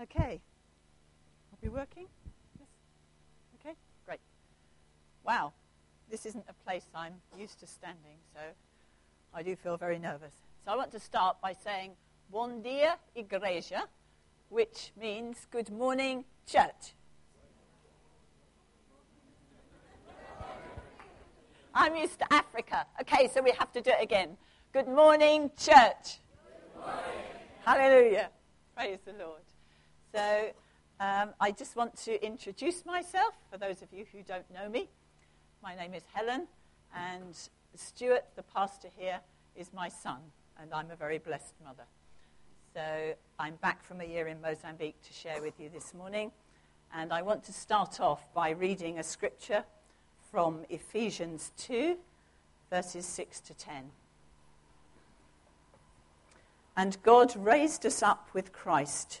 Okay. Are we working? Yes. Okay, great. Wow, this isn't a place I'm used to standing, so I do feel very nervous. So I want to start by saying Bon dia, igreja, which means good morning, church. I'm used to Africa. Okay, so we have to do it again. Good morning, church. Good morning. Hallelujah. Praise the Lord. So um, I just want to introduce myself for those of you who don't know me. My name is Helen, and Stuart, the pastor here, is my son, and I'm a very blessed mother. So I'm back from a year in Mozambique to share with you this morning, and I want to start off by reading a scripture from Ephesians 2, verses 6 to 10. And God raised us up with Christ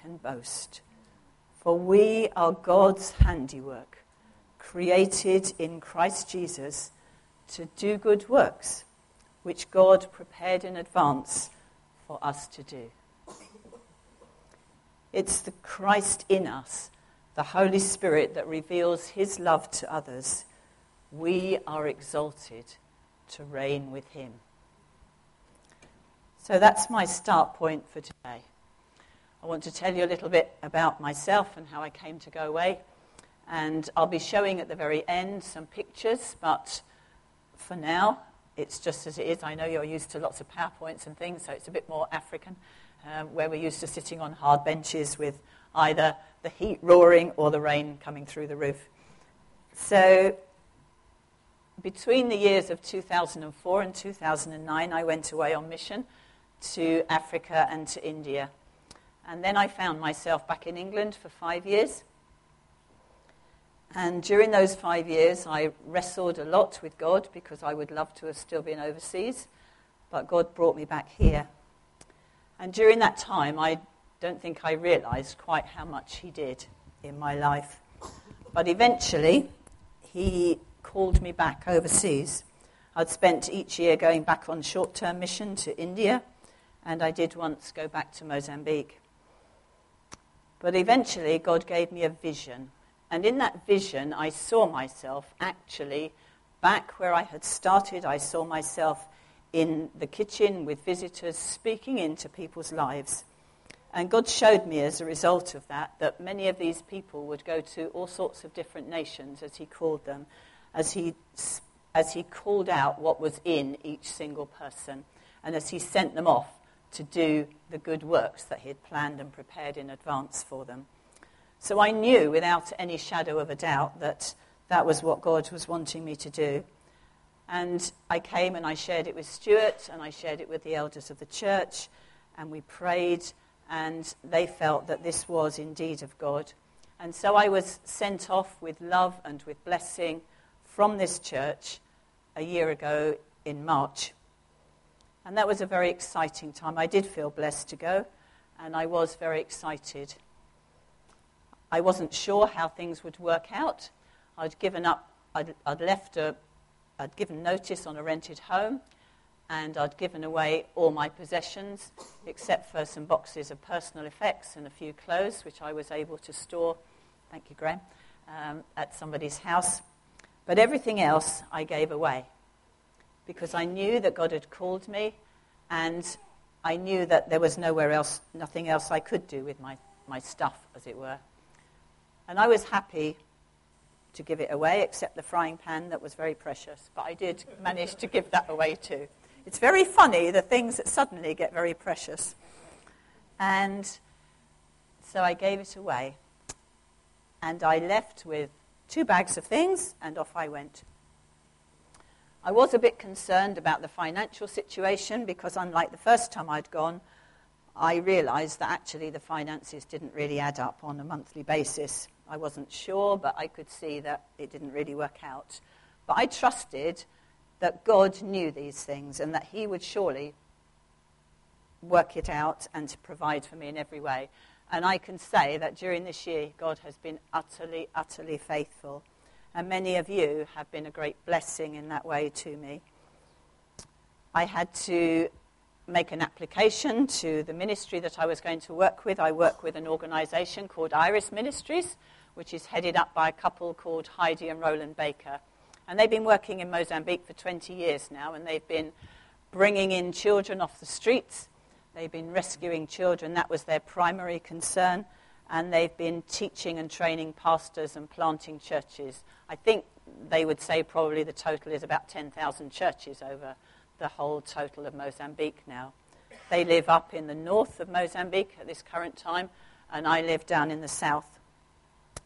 can boast. For we are God's handiwork, created in Christ Jesus to do good works, which God prepared in advance for us to do. It's the Christ in us, the Holy Spirit, that reveals his love to others. We are exalted to reign with him. So that's my start point for today. I want to tell you a little bit about myself and how I came to go away. And I'll be showing at the very end some pictures, but for now, it's just as it is. I know you're used to lots of PowerPoints and things, so it's a bit more African, um, where we're used to sitting on hard benches with either the heat roaring or the rain coming through the roof. So, between the years of 2004 and 2009, I went away on mission to Africa and to India. And then I found myself back in England for five years. And during those five years, I wrestled a lot with God because I would love to have still been overseas. But God brought me back here. And during that time, I don't think I realized quite how much He did in my life. But eventually, He called me back overseas. I'd spent each year going back on short term mission to India, and I did once go back to Mozambique. But eventually, God gave me a vision. And in that vision, I saw myself actually back where I had started. I saw myself in the kitchen with visitors, speaking into people's lives. And God showed me as a result of that that many of these people would go to all sorts of different nations, as He called them, as He, as he called out what was in each single person, and as He sent them off to do the good works that he had planned and prepared in advance for them. So I knew without any shadow of a doubt that that was what God was wanting me to do. And I came and I shared it with Stuart and I shared it with the elders of the church and we prayed and they felt that this was indeed of God. And so I was sent off with love and with blessing from this church a year ago in March. And that was a very exciting time. I did feel blessed to go, and I was very excited. I wasn't sure how things would work out. I'd given up, I'd, I'd left a, I'd given notice on a rented home, and I'd given away all my possessions, except for some boxes of personal effects and a few clothes, which I was able to store, thank you, Graham, um, at somebody's house. But everything else I gave away because I knew that God had called me and I knew that there was nowhere else, nothing else I could do with my, my stuff, as it were. And I was happy to give it away, except the frying pan that was very precious. But I did manage to give that away too. It's very funny, the things that suddenly get very precious. And so I gave it away. And I left with two bags of things, and off I went. I was a bit concerned about the financial situation because, unlike the first time I'd gone, I realised that actually the finances didn't really add up on a monthly basis. I wasn't sure, but I could see that it didn't really work out. But I trusted that God knew these things and that He would surely work it out and to provide for me in every way. And I can say that during this year, God has been utterly, utterly faithful. And many of you have been a great blessing in that way to me. I had to make an application to the ministry that I was going to work with. I work with an organization called Iris Ministries, which is headed up by a couple called Heidi and Rolland Baker. And they've been working in Mozambique for 20 years now, and they've been bringing in children off the streets They've been rescuing children, that was their primary concern, and they've been teaching and training pastors and planting churches. I think they would say probably the total is about 10,000 churches over the whole total of Mozambique now. They live up in the north of Mozambique at this current time, and I live down in the south.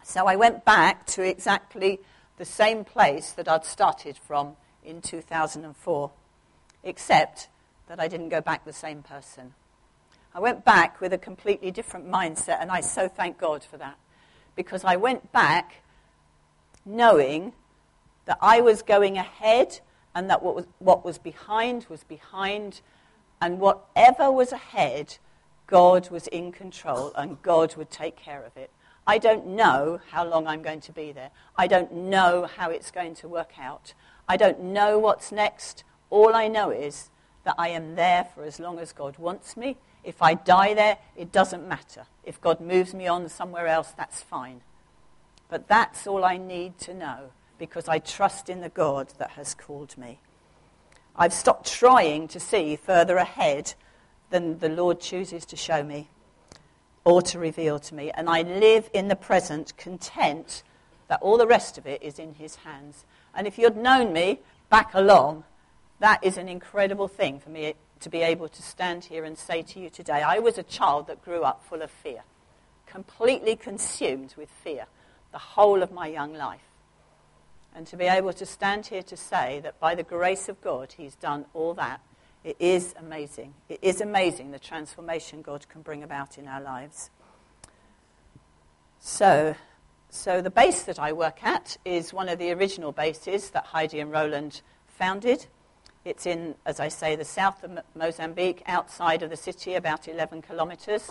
So I went back to exactly the same place that I'd started from in 2004, except that I didn't go back the same person. I went back with a completely different mindset, and I so thank God for that. Because I went back knowing that I was going ahead and that what was, what was behind was behind, and whatever was ahead, God was in control and God would take care of it. I don't know how long I'm going to be there. I don't know how it's going to work out. I don't know what's next. All I know is that I am there for as long as God wants me. If I die there, it doesn't matter. If God moves me on somewhere else, that's fine. But that's all I need to know because I trust in the God that has called me. I've stopped trying to see further ahead than the Lord chooses to show me or to reveal to me. And I live in the present, content that all the rest of it is in His hands. And if you'd known me back along, that is an incredible thing for me to be able to stand here and say to you today. I was a child that grew up full of fear, completely consumed with fear the whole of my young life. And to be able to stand here to say that by the grace of God, He's done all that, it is amazing. It is amazing the transformation God can bring about in our lives. So, so the base that I work at is one of the original bases that Heidi and Rolland founded. It's in, as I say, the south of Mozambique, outside of the city, about 11 kilometres.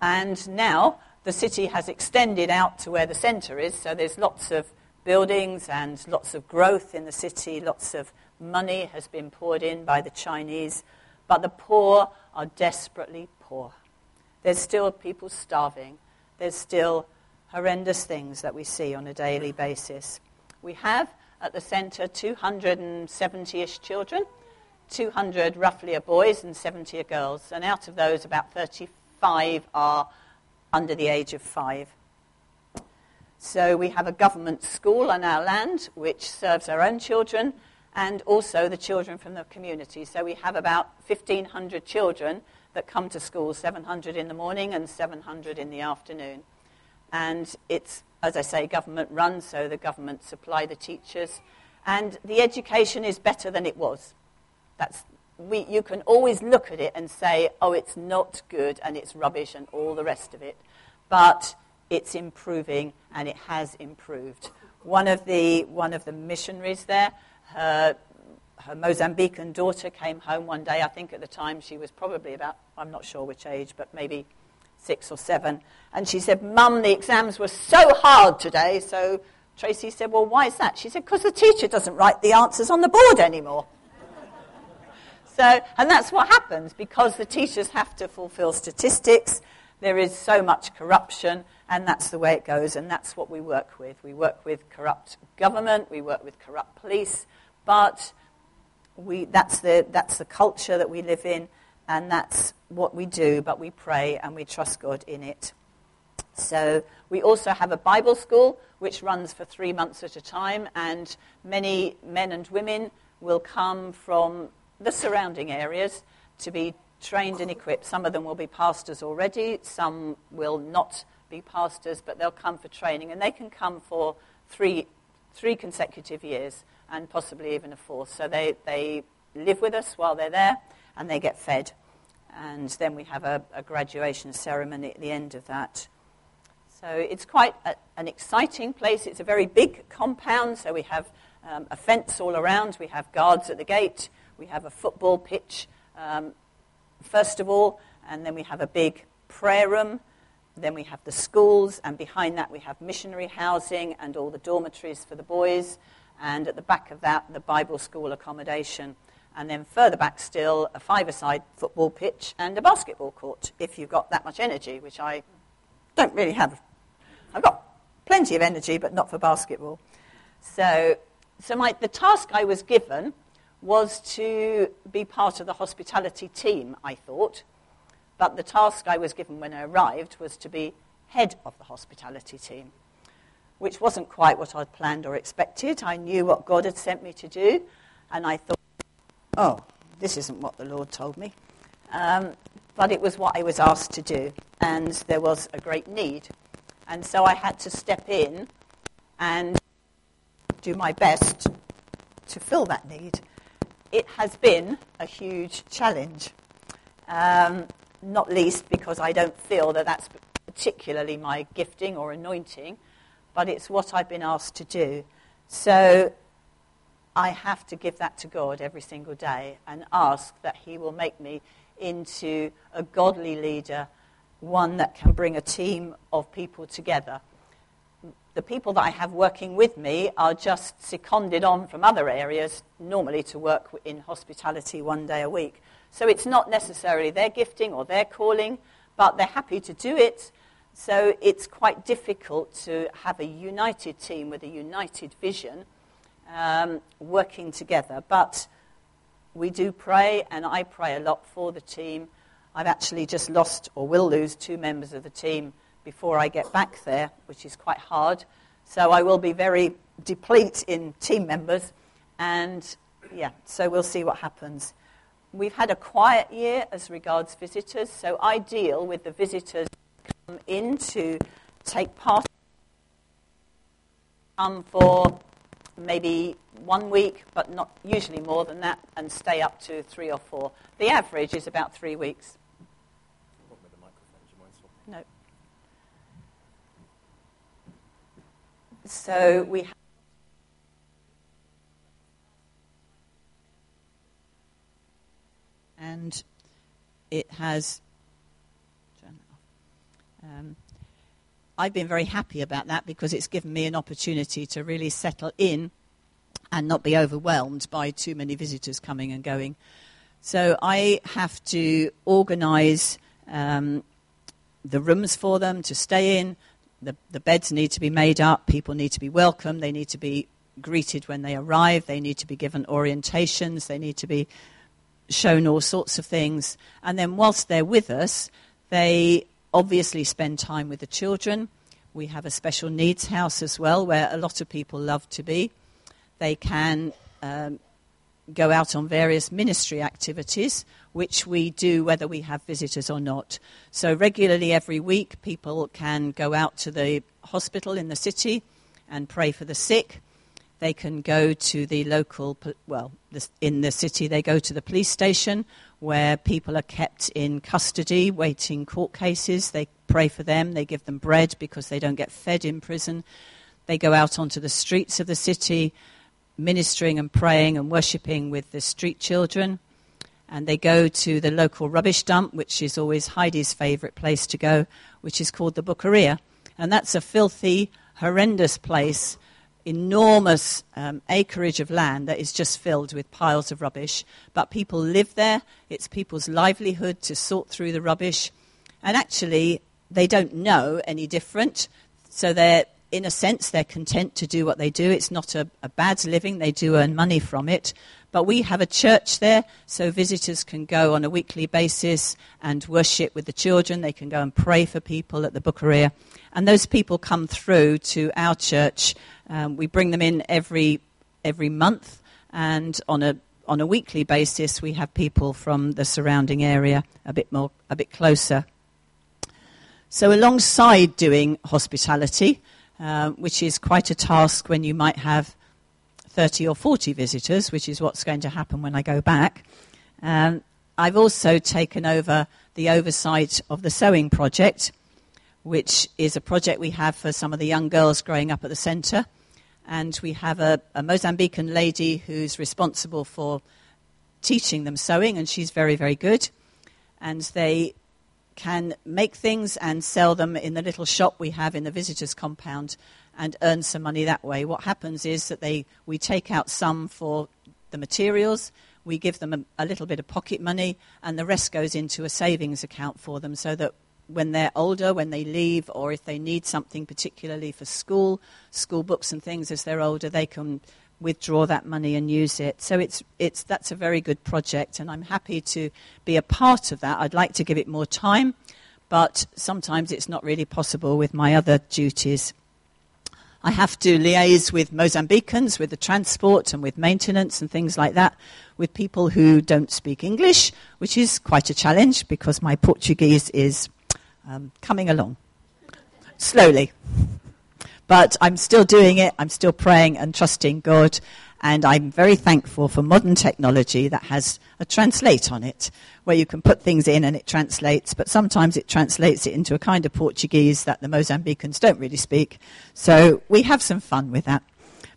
And now the city has extended out to where the centre is, so there's lots of buildings and lots of growth in the city, lots of money has been poured in by the Chinese, but the poor are desperately poor. There's still people starving. There's still horrendous things that we see on a daily basis. We have at the centre 270 ish children. 200 roughly are boys and 70 are girls. And out of those, about 35 are under the age of five. So we have a government school on our land which serves our own children and also the children from the community. So we have about 1,500 children that come to school, 700 in the morning and 700 in the afternoon. And it's as I say, government run, so the government supply the teachers. And the education is better than it was. That's, we, you can always look at it and say, oh, it's not good and it's rubbish and all the rest of it. But it's improving and it has improved. One of the, one of the missionaries there, her, her Mozambican daughter came home one day. I think at the time she was probably about, I'm not sure which age, but maybe six or seven. And she said, Mum, the exams were so hard today. So Tracy said, Well, why is that? She said, Because the teacher doesn't write the answers on the board anymore. so, and that's what happens because the teachers have to fulfill statistics. There is so much corruption, and that's the way it goes, and that's what we work with. We work with corrupt government, we work with corrupt police, but we, that's, the, that's the culture that we live in, and that's what we do, but we pray and we trust God in it. So we also have a Bible school which runs for three months at a time, and many men and women will come from the surrounding areas to be trained and equipped. Some of them will be pastors already, some will not be pastors, but they'll come for training, and they can come for three, three consecutive years and possibly even a fourth. So they, they live with us while they're there and they get fed. and then we have a, a graduation ceremony at the end of that. So it's quite a, an exciting place. It's a very big compound, so we have um, a fence all around, we have guards at the gate, we have a football pitch, um, first of all, and then we have a big prayer room. Then we have the schools, and behind that we have missionary housing and all the dormitories for the boys. And at the back of that, the Bible school accommodation. And then further back still, a five-a-side football pitch and a basketball court, if you've got that much energy, which I don't really have. I've got plenty of energy, but not for basketball. So, so my, the task I was given was to be part of the hospitality team, I thought. But the task I was given when I arrived was to be head of the hospitality team, which wasn't quite what I'd planned or expected. I knew what God had sent me to do, and I thought, oh, this isn't what the Lord told me. Um, but it was what I was asked to do, and there was a great need. And so I had to step in and do my best to fill that need. It has been a huge challenge. Um, not least because I don't feel that that's particularly my gifting or anointing, but it's what I've been asked to do. So I have to give that to God every single day and ask that He will make me into a godly leader, one that can bring a team of people together. The people that I have working with me are just seconded on from other areas, normally to work in hospitality one day a week. So it's not necessarily their gifting or their calling, but they're happy to do it. So it's quite difficult to have a united team with a united vision um, working together. But we do pray, and I pray a lot for the team. I've actually just lost or will lose two members of the team before I get back there, which is quite hard. So I will be very deplete in team members. And yeah, so we'll see what happens. We've had a quiet year as regards visitors, so I deal with the visitors come in to take part, come for maybe one week, but not usually more than that, and stay up to three or four. The average is about three weeks. No. So we have and it has. Um, I've been very happy about that because it's given me an opportunity to really settle in and not be overwhelmed by too many visitors coming and going. So I have to organise um, the rooms for them to stay in. The, the beds need to be made up. People need to be welcomed. They need to be greeted when they arrive. They need to be given orientations. They need to be shown all sorts of things. And then, whilst they're with us, they obviously spend time with the children. We have a special needs house as well, where a lot of people love to be. They can um, go out on various ministry activities, which we do whether we have visitors or not. So, regularly every week, people can go out to the hospital in the city and pray for the sick. They can go to the local, well, in the city, they go to the police station where people are kept in custody waiting court cases. They pray for them, they give them bread because they don't get fed in prison. They go out onto the streets of the city ministering and praying and worshipping with the street children. And they go to the local rubbish dump, which is always Heidi's favourite place to go, which is called the Buccaria. And that's a filthy, horrendous place enormous um, acreage of land that is just filled with piles of rubbish. But people live there. It's people's livelihood to sort through the rubbish. And actually, they don't know any different. So they're, in a sense, they're content to do what they do. It's not a, a bad living. They do earn money from it. But we have a church there, so visitors can go on a weekly basis and worship with the children. They can go and pray for people at the Buccaria. And those people come through to our church um, we bring them in every every month, and on a on a weekly basis, we have people from the surrounding area a bit more a bit closer. So, alongside doing hospitality, uh, which is quite a task when you might have 30 or 40 visitors, which is what's going to happen when I go back, um, I've also taken over the oversight of the sewing project, which is a project we have for some of the young girls growing up at the centre. And we have a, a Mozambican lady who's responsible for teaching them sewing, and she's very, very good. And they can make things and sell them in the little shop we have in the visitors compound and earn some money that way. What happens is that they, we take out some for the materials, we give them a, a little bit of pocket money, and the rest goes into a savings account for them so that when they're older, when they leave, or if they need something particularly for school, school books and things as they're older, they can withdraw that money and use it. So it's, it's, that's a very good project, and I'm happy to be a part of that. I'd like to give it more time, but sometimes it's not really possible with my other duties. I have to liaise with Mozambicans, with the transport and with maintenance and things like that, with people who don't speak English, which is quite a challenge because my Portuguese is um, coming along slowly. But I'm still doing it. I'm still praying and trusting God. And I'm very thankful for modern technology that has a translate on it, where you can put things in and it translates, but sometimes it translates it into a kind of Portuguese that the Mozambicans don't really speak. So we have some fun with that.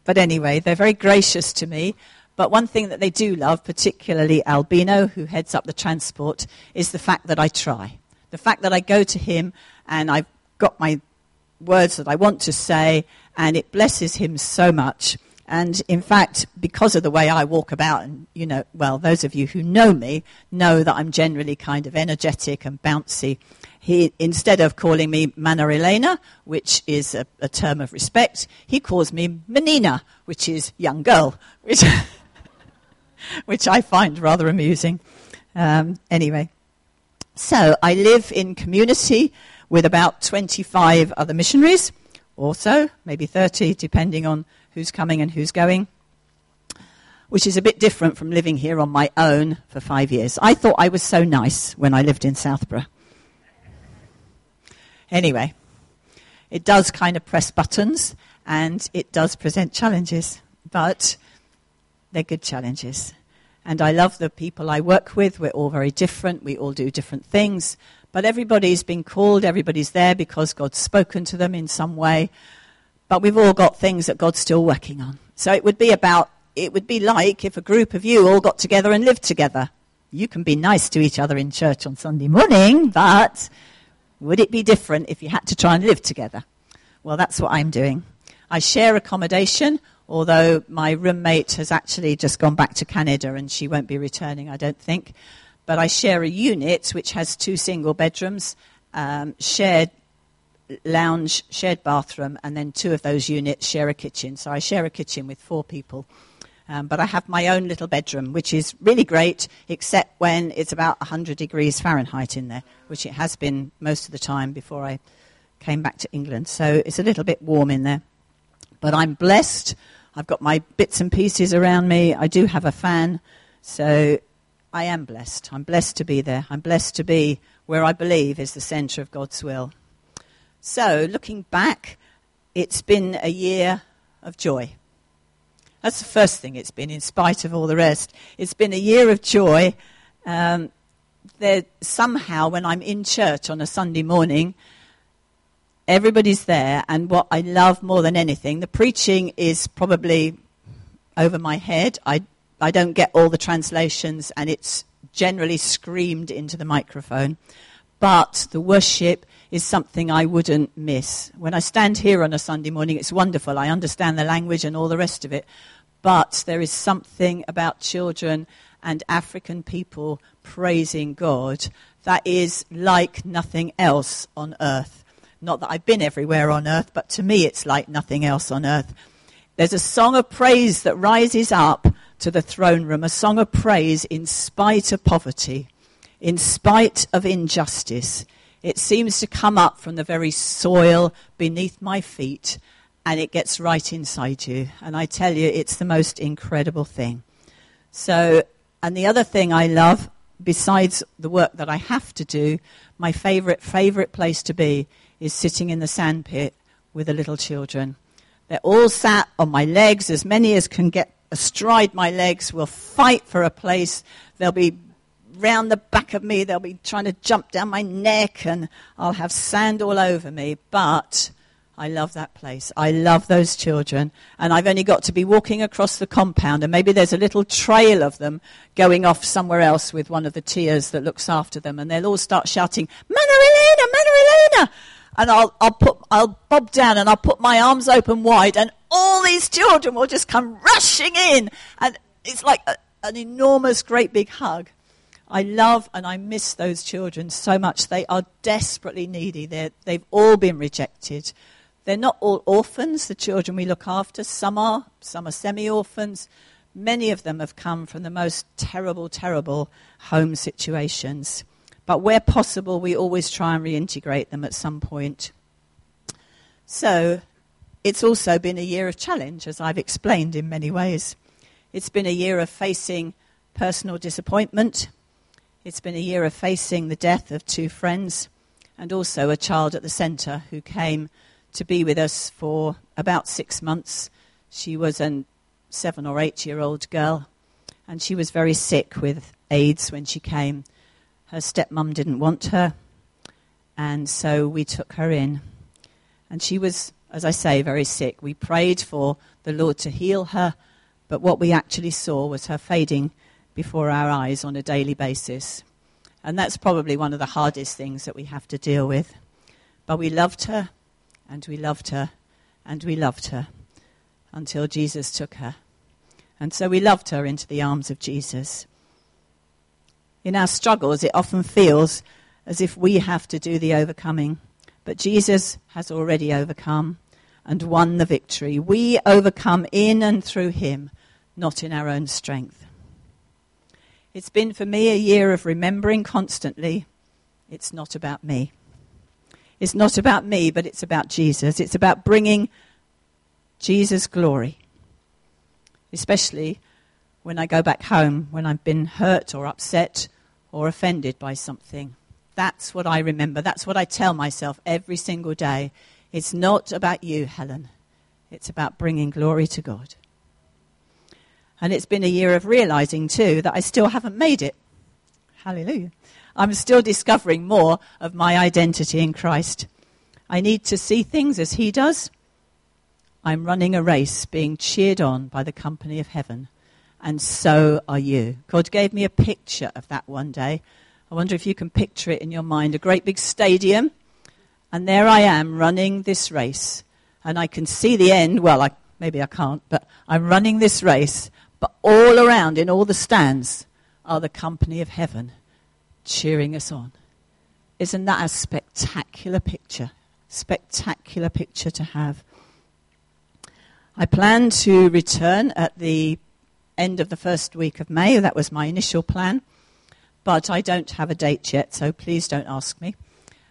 But anyway, they're very gracious to me. But one thing that they do love, particularly Albino, who heads up the transport, is the fact that I try. The fact that I go to him and I've got my words that I want to say, and it blesses him so much. And in fact, because of the way I walk about, and you know, well, those of you who know me know that I'm generally kind of energetic and bouncy. He, instead of calling me Elena, which is a, a, term of respect, he calls me Menina, which is young girl, which, which I find rather amusing. Um, anyway, so I live in community with about 25 other missionaries, or so, maybe 30, depending on who's coming and who's going, which is a bit different from living here on my own for five years. I thought I was so nice when I lived in Southborough. Anyway, it does kind of press buttons and it does present challenges, but they're good challenges. And I love the people I work with. We're all very different. We all do different things. But everybody's been called, everybody's there because God's spoken to them in some way. But we've all got things that God's still working on. So it would be about, it would be like if a group of you all got together and lived together. You can be nice to each other in church on Sunday morning, but would it be different if you had to try and live together? Well, that's what I'm doing. I share accommodation, although my roommate has actually just gone back to Canada and she won't be returning, I don't think but I share a unit which has two single bedrooms, um, shared lounge, shared bathroom, and then two of those units share a kitchen. So I share a kitchen with four people. Um, but I have my own little bedroom, which is really great, except when it's about 100 degrees Fahrenheit in there, which it has been most of the time before I came back to England. So it's a little bit warm in there. But I'm blessed. I've got my bits and pieces around me. I do have a fan. So I am blessed. I'm blessed to be there. I'm blessed to be where I believe is the centre of God's will. So, looking back, it's been a year of joy. That's the first thing it's been, in spite of all the rest. It's been a year of joy. Um, there, somehow, when I'm in church on a Sunday morning, everybody's there, and what I love more than anything, the preaching is probably over my head. I I don't get all the translations, and it's generally screamed into the microphone. But the worship is something I wouldn't miss. When I stand here on a Sunday morning, it's wonderful. I understand the language and all the rest of it. But there is something about children and African people praising God that is like nothing else on earth. Not that I've been everywhere on earth, but to me it's like nothing else on earth. There's a song of praise that rises up to the throne room, a song of praise in spite of poverty, in spite of injustice. It seems to come up from the very soil beneath my feet and it gets right inside you. And I tell you, it's the most incredible thing. So, and the other thing I love, besides the work that I have to do, my favorite, favorite place to be is sitting in the sandpit with the little children. They're all sat on my legs, as many as can get astride my legs, will fight for a place. They'll be round the back of me. They'll be trying to jump down my neck, and I'll have sand all over me. But I love that place. I love those children. And I've only got to be walking across the compound, and maybe there's a little trail of them going off somewhere else with one of the tiers that looks after them, and they'll all start shouting, Manuelina, Manuelina! And I'll, I'll, put, I'll bob down and I'll put my arms open wide, and all these children will just come rushing in. And it's like a, an enormous, great big hug. I love and I miss those children so much. They are desperately needy. they they've all been rejected. They're not all orphans, the children we look after. Some are, some are semi orphans. Many of them have come from the most terrible, terrible home situations. But where possible, we always try and reintegrate them at some point. So, it's also been a year of challenge, as I've explained in many ways. It's been a year of facing personal disappointment. It's been a year of facing the death of two friends and also a child at the centre who came to be with us for about six months. She was a seven or eight year old girl, and she was very sick with AIDS when she came. Her stepmom didn't want her, and so we took her in. And she was, as I say, very sick. We prayed for the Lord to heal her, but what we actually saw was her fading before our eyes on a daily basis. And that's probably one of the hardest things that we have to deal with. But we loved her, and we loved her, and we loved her until Jesus took her. And so we loved her into the arms of Jesus. In our struggles, it often feels as if we have to do the overcoming. But Jesus has already overcome and won the victory. We overcome in and through him, not in our own strength. It's been for me a year of remembering constantly it's not about me. It's not about me, but it's about Jesus. It's about bringing Jesus' glory. Especially when I go back home, when I've been hurt or upset or offended by something. That's what I remember. That's what I tell myself every single day. It's not about you, Helen. It's about bringing glory to God. And it's been a year of realizing, too, that I still haven't made it. Hallelujah. I'm still discovering more of my identity in Christ. I need to see things as He does. I'm running a race being cheered on by the company of heaven. And so are you. God gave me a picture of that one day. I wonder if you can picture it in your mind a great big stadium. And there I am running this race. And I can see the end. Well, I, maybe I can't, but I'm running this race. But all around in all the stands are the company of heaven cheering us on. Isn't that a spectacular picture? Spectacular picture to have. I plan to return at the end of the first week of May. That was my initial plan. But I don't have a date yet, so please don't ask me.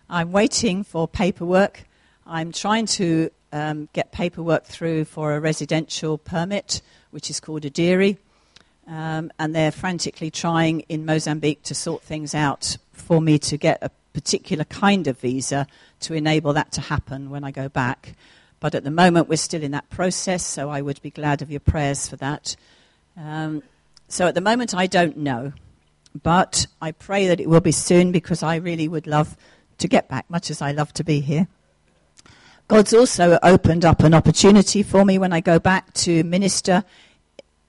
I'm waiting for paperwork. I'm trying to um, get paperwork through for a residential permit, which is called a DIRE. Um, and they're frantically trying in Mozambique to sort things out for me to get a particular kind of visa to enable that to happen when I go back. But at the moment, we're still in that process, so I would be glad of your prayers for that. Um, so at the moment, I don't know. But I pray that it will be soon because I really would love to get back, much as I love to be here. God's also opened up an opportunity for me when I go back to minister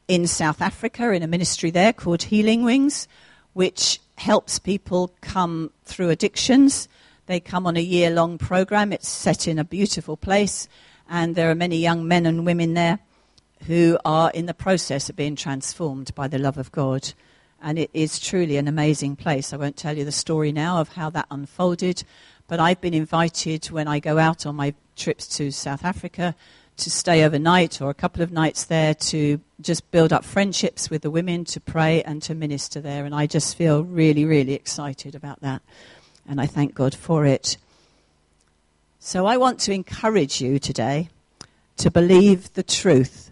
in South Africa in a ministry there called Healing Wings, which helps people come through addictions. They come on a year long program. It's set in a beautiful place, and there are many young men and women there who are in the process of being transformed by the love of God. And it is truly an amazing place. I won't tell you the story now of how that unfolded, but I've been invited when I go out on my trips to South Africa to stay overnight or a couple of nights there to just build up friendships with the women, to pray and to minister there. And I just feel really, really excited about that. And I thank God for it. So I want to encourage you today to believe the truth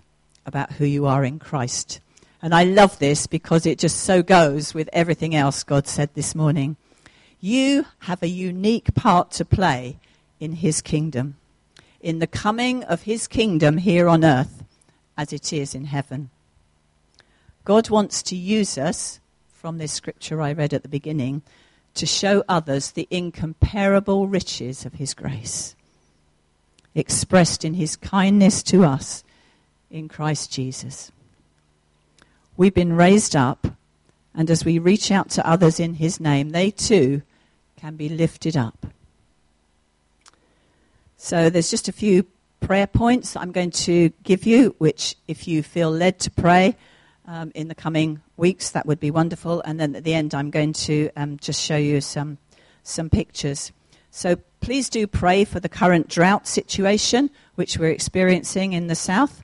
about who you are in Christ. And I love this because it just so goes with everything else God said this morning. You have a unique part to play in His kingdom in the coming of his kingdom here on earth as it is in heaven. God wants to use us from this scripture I read at the beginning to show others the incomparable riches of his grace, expressed in his kindness to us in Christ Jesus. We've been raised up, and as we reach out to others in his name, they too can be lifted up. So there's just a few prayer points I'm going to give you, which, if you feel led to pray um, in the coming weeks, that would be wonderful. And then at the end, I'm going to um, just show you some, some pictures. So please do pray for the current drought situation, which we're experiencing in the south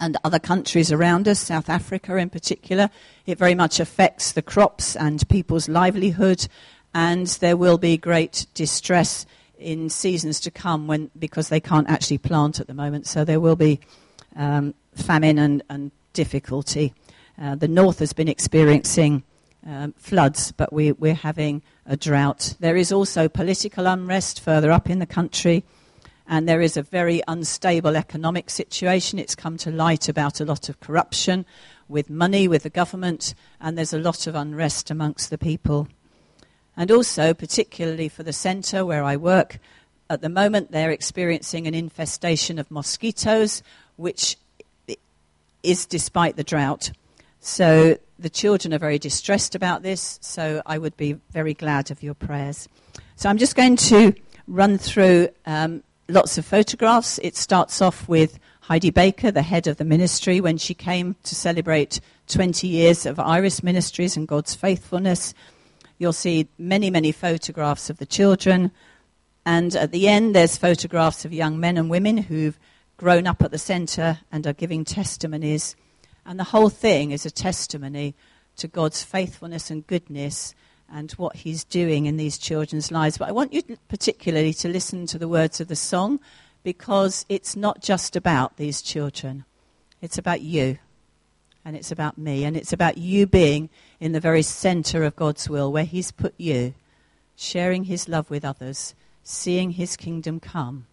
and other countries around us, South Africa in particular. It very much affects the crops and people's livelihood, and there will be great distress in seasons to come when because they can't actually plant at the moment. So there will be um, famine and, and difficulty. Uh, the north has been experiencing um, floods, but we, we're having a drought. There is also political unrest further up in the country, and there is a very unstable economic situation. It's come to light about a lot of corruption with money, with the government, and there's a lot of unrest amongst the people. And also, particularly for the centre where I work, at the moment they're experiencing an infestation of mosquitoes, which is despite the drought. So the children are very distressed about this, so I would be very glad of your prayers. So I'm just going to run through um, lots of photographs. It starts off with Heidi Baker, the head of the ministry, when she came to celebrate 20 years of Iris Ministries and God's faithfulness. You'll see many, many photographs of the children. And at the end, there's photographs of young men and women who've grown up at the centre and are giving testimonies. And the whole thing is a testimony to God's faithfulness and goodness and what He's doing in these children's lives. But I want you particularly to listen to the words of the song because it's not just about these children, it's about you and it's about me, and it's about you being in the very center of God's will, where He's put you, sharing His love with others, seeing His kingdom come,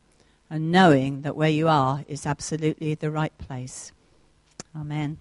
and knowing that where you are is absolutely the right place. Amen.